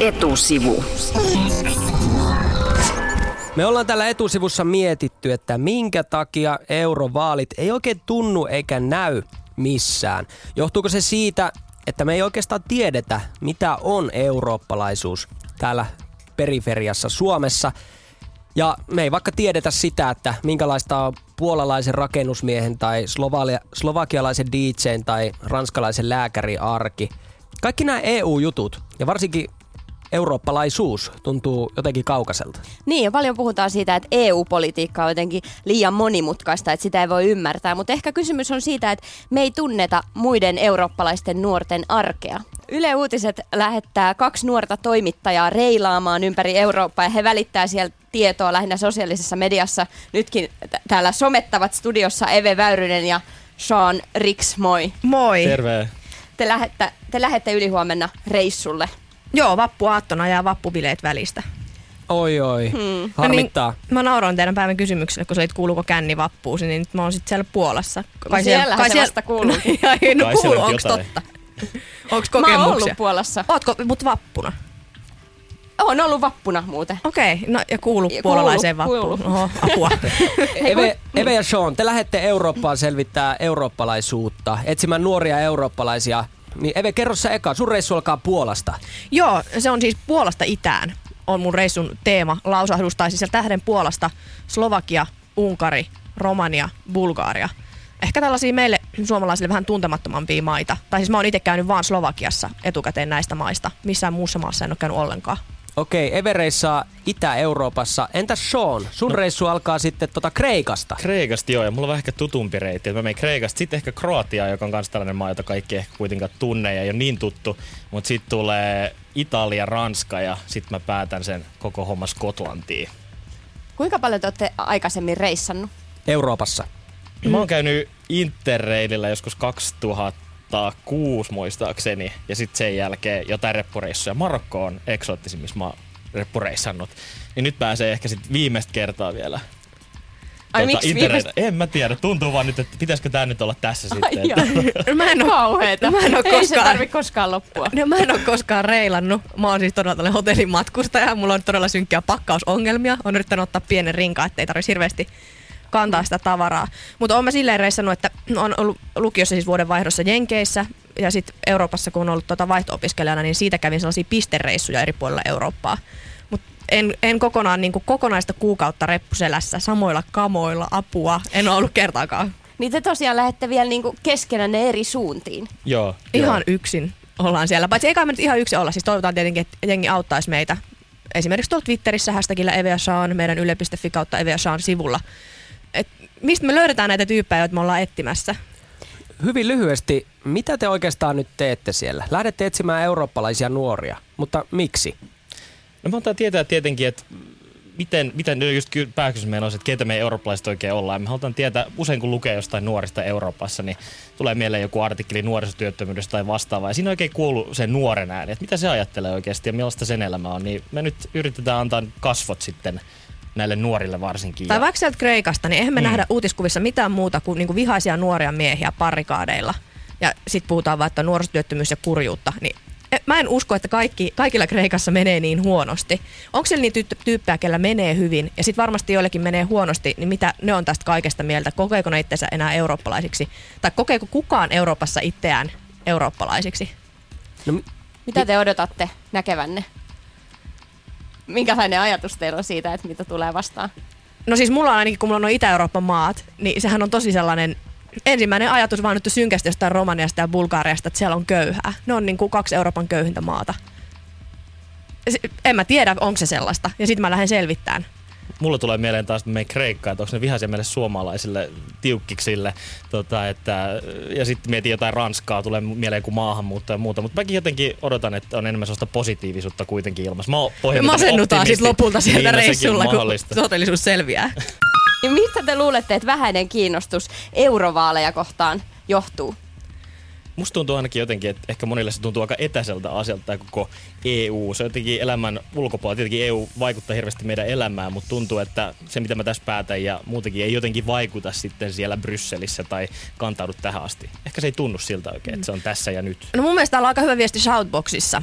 Etusivu. Me ollaan tällä etusivussa mietitty, että minkä takia eurovaalit ei oikein tunnu eikä näy missään. Johtuuko se siitä, että me ei oikeastaan tiedetä, mitä on eurooppalaisuus täällä periferiassa Suomessa. Ja me ei vaikka tiedetä sitä, että minkälaista on puolalaisen rakennusmiehen tai slovalia, slovakialaisen DJn tai ranskalaisen lääkärin arki. Kaikki nämä EU-jutut ja varsinkin eurooppalaisuus tuntuu jotenkin kaukaiselta. Niin, ja paljon puhutaan siitä, että EU-politiikka on jotenkin liian monimutkaista, että sitä ei voi ymmärtää. Mutta ehkä kysymys on siitä, että me ei tunneta muiden eurooppalaisten nuorten arkea. Yle Uutiset lähettää kaksi nuorta toimittajaa reilaamaan ympäri Eurooppaa ja he välittää siellä tietoa lähinnä sosiaalisessa mediassa. Nytkin t- täällä somettavat studiossa Eve Väyrynen ja Sean Rix, moi. Moi. Terve. Te lähette, te lähette ylihuomenna reissulle. Joo, vappuaattona ja vappubileet välistä. Oi oi, hmm. harmittaa. No niin, mä nauroin teidän päivän kysymykselle, kun se olit kuuluuko känni vappuusi, niin nyt mä oon sitten siellä Puolassa. No siellähän se vasta kuuluu. No, no Kai kuuluu, siellä onks jotain. totta? Onks Mä oon kokemuksia? ollut Puolassa. Ootko, mut vappuna? On ollut vappuna muuten. Okei, okay, no ja kuulu Ja puolalaiseen kuulu, vappuun. kuulu. Oho, apua. Eve, Eve ja Sean, te lähette Eurooppaan selvittää eurooppalaisuutta, etsimään nuoria eurooppalaisia. Niin Eve, kerro sä eka, sun reissu alkaa Puolasta. Joo, se on siis Puolasta itään on mun reissun teema, lausahdus, tai siis tähden Puolasta, Slovakia, Unkari, Romania, Bulgaria. Ehkä tällaisia meille suomalaisille vähän tuntemattomampia maita. Tai siis mä oon itse käynyt vaan Slovakiassa etukäteen näistä maista. Missään muussa maassa en ole käynyt ollenkaan. Okei, Eve reissaa Itä-Euroopassa. Entäs Sean, sun reissu alkaa sitten tota Kreikasta. Kreikasta joo, ja mulla on vähän ehkä tutumpi reitti. Mä menen Kreikasta, sitten ehkä Kroatiaa, joka on myös tällainen maa, jota kaikki ehkä kuitenkaan tunne ja ei ole niin tuttu. Mutta sitten tulee Italia, Ranska ja sitten mä päätän sen koko homma Skotlantiin. Kuinka paljon te olette aikaisemmin reissannut? Euroopassa. Mm. Mä oon käynyt Interrailillä joskus 2006 muistaakseni, ja sitten sen jälkeen jotain reppureissuja. Marokko on eksoottisin, missä mä oon reppureissannut. Niin nyt pääsee ehkä sitten viimeistä kertaa vielä. Ai miksi Interrail- viimeistä? En mä tiedä, tuntuu vaan nyt, että pitäisikö tää nyt olla tässä Ai sitten. joo. Mä en oo, Kauheeta. Mä en oo Ei se koskaan- tarvi koskaan loppua. no, mä en ole koskaan reilannut. Mä oon siis todella tällainen hotellin matkustaja. Mulla on todella synkkiä pakkausongelmia. On yrittänyt ottaa pienen rinka, ettei tarvitsisi hirveästi kantaa sitä tavaraa. Mutta oon mä silleen reissannut, että on ollut lukiossa siis vuoden vaihdossa Jenkeissä ja sitten Euroopassa, kun on ollut tota vaihto-opiskelijana, niin siitä kävin sellaisia pistereissuja eri puolilla Eurooppaa. Mutta en, en kokonaan niin kokonaista kuukautta reppuselässä, samoilla kamoilla, apua, en ole ollut kertaakaan. Niin te tosiaan lähette vielä niinku keskenänne eri suuntiin. Joo, Ihan joo. yksin ollaan siellä. Paitsi eikä me nyt ihan yksin olla. Siis toivotaan tietenkin, että jengi auttaisi meitä. Esimerkiksi tuolla Twitterissä hashtagillä Eve ja Sean, meidän yle.fi kautta Eve ja Sean sivulla. Mistä me löydetään näitä tyyppejä, joita me ollaan etsimässä? Hyvin lyhyesti, mitä te oikeastaan nyt teette siellä? Lähdette etsimään eurooppalaisia nuoria, mutta miksi? No mä halutaan tietää tietenkin, että miten, miten just ky- pääkysymys meillä on, se, että keitä me eurooppalaiset oikein ollaan. Me halutaan tietää, usein kun lukee jostain nuorista Euroopassa, niin tulee mieleen joku artikkeli nuorisotyöttömyydestä tai vastaavaa. Ja siinä oikein kuuluu se nuoren ääni, että mitä se ajattelee oikeasti ja millaista sen elämä on. Niin me nyt yritetään antaa kasvot sitten näille nuorille varsinkin. Tai vaikka sieltä Kreikasta, niin eihän me mm. nähdä uutiskuvissa mitään muuta kuin niinku vihaisia nuoria miehiä parikaadeilla. Ja sitten puhutaan vaan, että nuorisotyöttömyys ja kurjuutta. Niin e- Mä en usko, että kaikki, kaikilla Kreikassa menee niin huonosti. Onko siellä niitä tyy- tyyppejä, kellä menee hyvin, ja sitten varmasti joillekin menee huonosti, niin mitä ne on tästä kaikesta mieltä? Kokeeko ne itsensä enää eurooppalaisiksi? Tai kokeeko kukaan Euroopassa itseään eurooppalaisiksi? No, mi- Mitä te odotatte näkevänne? Minkälainen ajatus teillä on siitä, että mitä tulee vastaan? No siis mulla on ainakin, kun mulla on Itä-Euroopan maat, niin sehän on tosi sellainen ensimmäinen ajatus vaan nyt synkästi jostain Romaniasta ja Bulgariasta, että siellä on köyhää. Ne on niin kuin kaksi Euroopan köyhintä maata. En mä tiedä, onko se sellaista. Ja sitten mä lähden selvittämään. Mulla tulee mieleen taas meidän Kreikkaa, että onko ne vihaisia meille suomalaisille tiukkiksille. Tota, että, ja sitten mietin jotain Ranskaa, tulee mieleen kuin maahanmuutto ja muuta. Mutta mäkin jotenkin odotan, että on enemmän sellaista positiivisuutta kuitenkin ilmassa. Mä oon Masennutaan sitten lopulta sieltä niin, no, reissulla, kun todellisuus selviää. Mistä te luulette, että vähäinen kiinnostus eurovaaleja kohtaan johtuu? Musta tuntuu ainakin jotenkin, että ehkä monille se tuntuu aika etäiseltä asialta tämä koko EU. Se on jotenkin elämän ulkopuolella. Tietenkin EU vaikuttaa hirveästi meidän elämään, mutta tuntuu, että se mitä mä tässä päätän ja muutenkin ei jotenkin vaikuta sitten siellä Brysselissä tai kantaudu tähän asti. Ehkä se ei tunnu siltä oikein, että se on tässä ja nyt. No mun mielestä täällä on aika hyvä viesti Shoutboxissa.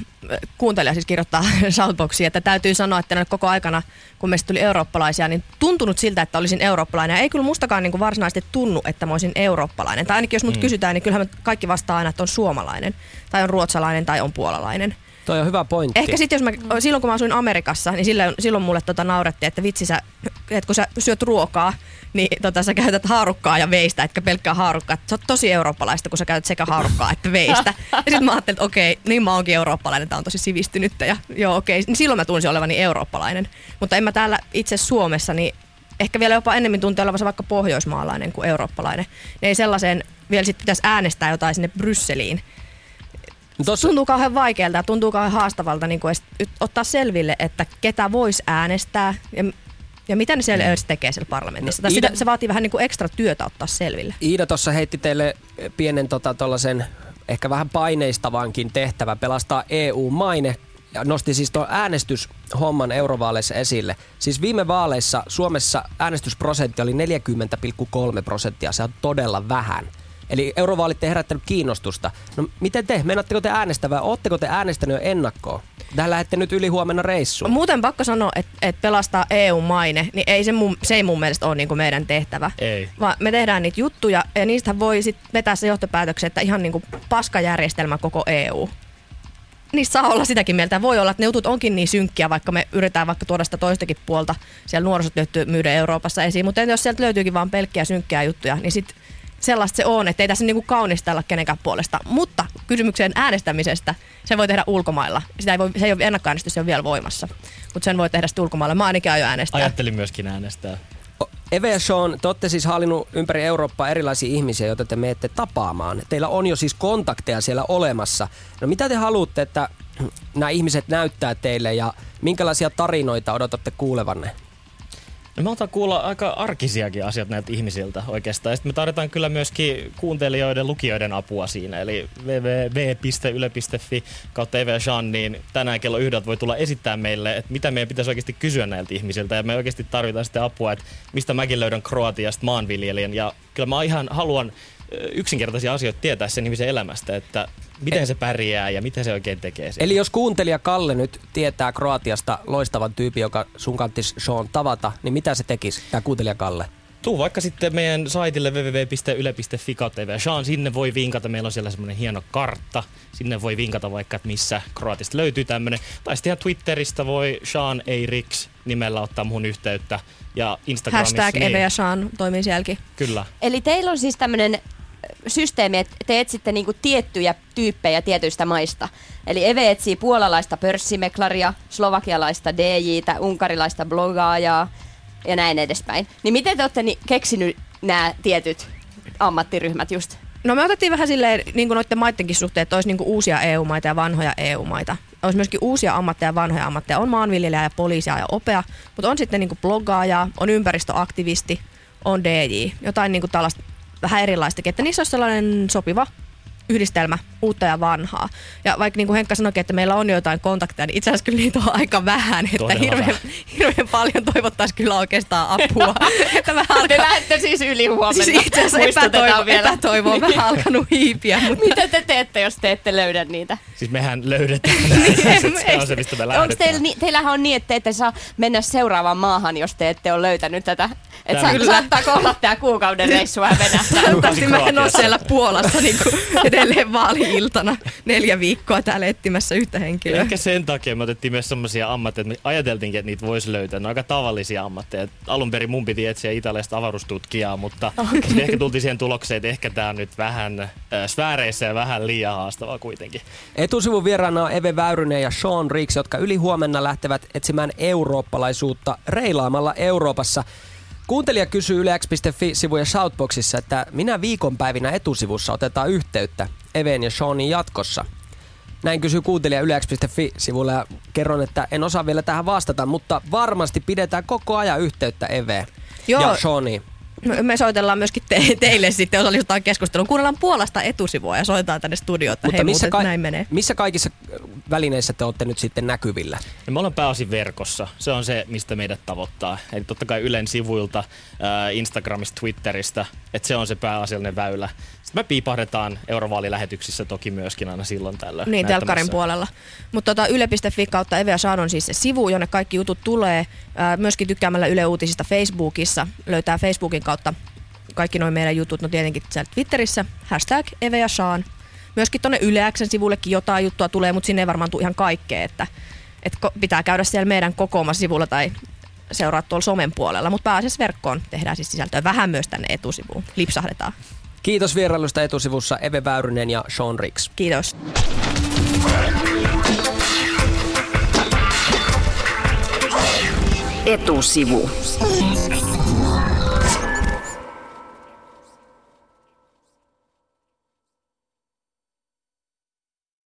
Kuuntelija siis kirjoittaa Shoutboxiin, että täytyy sanoa, että koko aikana, kun meistä tuli eurooppalaisia, niin tuntunut siltä, että olisin eurooppalainen. Ja ei kyllä mustakaan niin kuin varsinaisesti tunnu, että mä olisin eurooppalainen. Tai ainakin jos mut mm. kysytään, niin kyllähän kaikki vastaa aina, että on suomalainen, tai on ruotsalainen, tai on puolalainen. Toi on hyvä pointti. Ehkä sitten jos mä, silloin kun mä asuin Amerikassa, niin silloin, silloin mulle tota naurettiin, että vitsi sä, että kun sä syöt ruokaa, niin tota, sä käytät haarukkaa ja veistä, etkä pelkkää haarukkaa. Se on tosi eurooppalaista, kun sä käytät sekä haarukkaa että veistä. Ja sitten mä ajattelin, että okei, niin mä oonkin eurooppalainen, tää on tosi sivistynyt ja joo okei. Niin silloin mä tunsin olevani eurooppalainen. Mutta en mä täällä itse Suomessa, niin ehkä vielä jopa enemmän tuntee olevansa vaikka pohjoismaalainen kuin eurooppalainen. Niin ei sellaiseen vielä sitten pitäisi äänestää jotain sinne Brysseliin. Tossa... Tuntuu kauhean vaikealta ja tuntuu kauhean haastavalta niin kuin ottaa selville, että ketä voisi äänestää ja, ja mitä ne siellä mm. tekee siellä parlamentissa. No, Iida... sitä, se vaatii vähän niin kuin ekstra työtä ottaa selville. Iida tuossa heitti teille pienen tota, ehkä vähän paineistavankin tehtävä pelastaa EU-maine nosti siis tuon äänestyshomman eurovaaleissa esille. Siis viime vaaleissa Suomessa äänestysprosentti oli 40,3 prosenttia, se on todella vähän. Eli eurovaalit ei herättänyt kiinnostusta. No miten te? Menaatteko te äänestä vai ootteko te äänestänyt jo ennakkoon? Tähän lähdette nyt yli huomenna reissuun. Muuten pakko sanoa, että, että pelastaa EU-maine, niin ei se, mun, se ei mun mielestä ole niin kuin meidän tehtävä. Ei. Vaan me tehdään niitä juttuja ja niistä voi sitten vetää se johtopäätöksen, että ihan niin kuin paskajärjestelmä koko EU niistä saa olla sitäkin mieltä. Voi olla, että ne jutut onkin niin synkkiä, vaikka me yritetään vaikka tuoda sitä toistakin puolta siellä nuorisotyöttömyyden Euroopassa esiin. Mutta jos sieltä löytyykin vain pelkkiä synkkiä juttuja, niin sitten sellaista se on, että ei tässä niinku kaunistella kenenkään puolesta. Mutta kysymykseen äänestämisestä, se voi tehdä ulkomailla. Sitä ei voi, se ei ole ennakkoäänestys, se on vielä voimassa. Mutta sen voi tehdä sitten ulkomailla. Mä ainakin aion äänestää. Ajattelin myöskin äänestää. Eve ja Sean, te olette siis hallinnut ympäri Eurooppaa erilaisia ihmisiä, joita te menette tapaamaan. Teillä on jo siis kontakteja siellä olemassa. No mitä te haluatte, että nämä ihmiset näyttää teille ja minkälaisia tarinoita odotatte kuulevanne? No me halutaan kuulla aika arkisiakin asioita näiltä ihmisiltä oikeastaan. Ja sitten me tarvitaan kyllä myöskin kuuntelijoiden, lukijoiden apua siinä. Eli www.yle.fi kautta Eve ja Jean, niin tänään kello yhdeltä voi tulla esittää meille, että mitä meidän pitäisi oikeasti kysyä näiltä ihmisiltä. Ja me oikeasti tarvitaan sitten apua, että mistä mäkin löydän Kroatiasta maanviljelijän. Ja kyllä mä ihan haluan yksinkertaisia asioita tietää sen ihmisen elämästä, että miten se pärjää ja mitä se oikein tekee. Siellä. Eli jos kuuntelija Kalle nyt tietää Kroatiasta loistavan tyypin, joka sun kanttis Sean tavata, niin mitä se tekisi, tämä kuuntelija Kalle? Tuu vaikka sitten meidän saitille www.yle.fi kautta Sean, sinne voi vinkata, meillä on siellä semmoinen hieno kartta, sinne voi vinkata vaikka, että missä Kroatista löytyy tämmöinen. Tai sitten ihan Twitteristä voi Sean Eiriks nimellä ottaa muhun yhteyttä. Ja Instagramissa. Hashtag niin. Eve ja Sean toimii sielläkin. Kyllä. Eli teillä on siis tämmöinen systeemi, että te etsitte niinku tiettyjä tyyppejä tietyistä maista. Eli Eve etsii puolalaista pörssimeklaria, slovakialaista DJtä, unkarilaista blogaajaa ja näin edespäin. Niin miten te olette ni- keksinyt nämä tietyt ammattiryhmät just? No me otettiin vähän silleen niin kuin noiden maidenkin suhteen, että olisi niin kuin uusia EU-maita ja vanhoja EU-maita. Olisi myöskin uusia ammatteja ja vanhoja ammatteja. On maanviljelijä ja poliisia ja opea, mutta on sitten niin kuin blogaaja, on ympäristöaktivisti, on DJ, jotain niin kuin tällaista vähän erilaistakin, että niissä olisi sellainen sopiva yhdistelmä uutta ja vanhaa. Ja vaikka niin kuin Henkka sanoikin, että meillä on jotain kontakteja, niin itse asiassa kyllä niitä on aika vähän, että hirveän, hirveän paljon toivottaisiin kyllä oikeastaan apua. että vähän alkaa... Te lähdette siis yli huomenna. Siis itse asiassa epätoivo, vielä. epätoivo on vähän alkanut hiipiä. Mutta... Mitä te teette, jos te ette löydä niitä? Siis mehän löydetään. niin, se on se, mistä me Onko teillä, ni, teillähän on niin, että te ette saa mennä seuraavaan maahan, jos te ette ole löytänyt tätä? Että sa- saattaa olla tämä kuukauden reissu vähän venähtää. Toivottavasti mä en ole siellä Puolassa niin kuin edelleen vaali-iltana neljä viikkoa täällä etsimässä yhtä henkilöä. Ehkä sen takia me otettiin myös sellaisia ammatteja, että me ajateltiinkin, että niitä voisi löytää. Ne on aika tavallisia ammatteja. Alun perin mun piti etsiä italialaista avaruustutkijaa, mutta okay. ehkä tultiin siihen tulokseen, että ehkä tämä on nyt vähän äh, sfääreissä ja vähän liian haastavaa kuitenkin. Etusivun vieraana on Eve Väyrynen ja Sean Reeks, jotka yli huomenna lähtevät etsimään eurooppalaisuutta reilaamalla Euroopassa. Kuuntelija kysyy ylex.fi-sivujen shoutboxissa, että minä viikonpäivinä etusivussa otetaan yhteyttä Even ja Seanin jatkossa. Näin kysyy kuuntelija ylex.fi-sivulla ja kerron, että en osaa vielä tähän vastata, mutta varmasti pidetään koko ajan yhteyttä Eve Joo. ja Seaniin. No, Me soitellaan myöskin te- teille sitten, osallistutaan keskusteluun. Kuunnellaan Puolasta etusivua ja soitetaan tänne studioon, että hei missä, muuten näin menee. missä kaikissa välineissä te olette nyt sitten näkyvillä? Ja me ollaan pääosin verkossa. Se on se, mistä meidät tavoittaa. Eli totta kai Ylen sivuilta, äh, Instagramista, Twitteristä, että se on se pääasiallinen väylä. Sitten me piipahdetaan eurovaalilähetyksissä toki myöskin aina silloin tällöin. Niin, telkkarin puolella. Mutta tota, yle.fi kautta Eve ja Saan on siis se sivu, jonne kaikki jutut tulee. Ää, myöskin tykkäämällä Yle Uutisista Facebookissa. Löytää Facebookin kautta kaikki noin meidän jutut. No tietenkin siellä Twitterissä, hashtag Eve ja Saan. Myöskin tuonne Yle Xn sivullekin jotain juttua tulee, mutta sinne ei varmaan tule ihan kaikkea. Että, että pitää käydä siellä meidän kokoomassa sivulla tai seuraa tuolla somen puolella. Mutta pääasiassa verkkoon tehdään siis sisältöä vähän myös tänne etusivuun. Lipsahdetaan. Kiitos vierailusta etusivussa Eve Väyrynen ja Sean Ricks. Kiitos. Etusivu.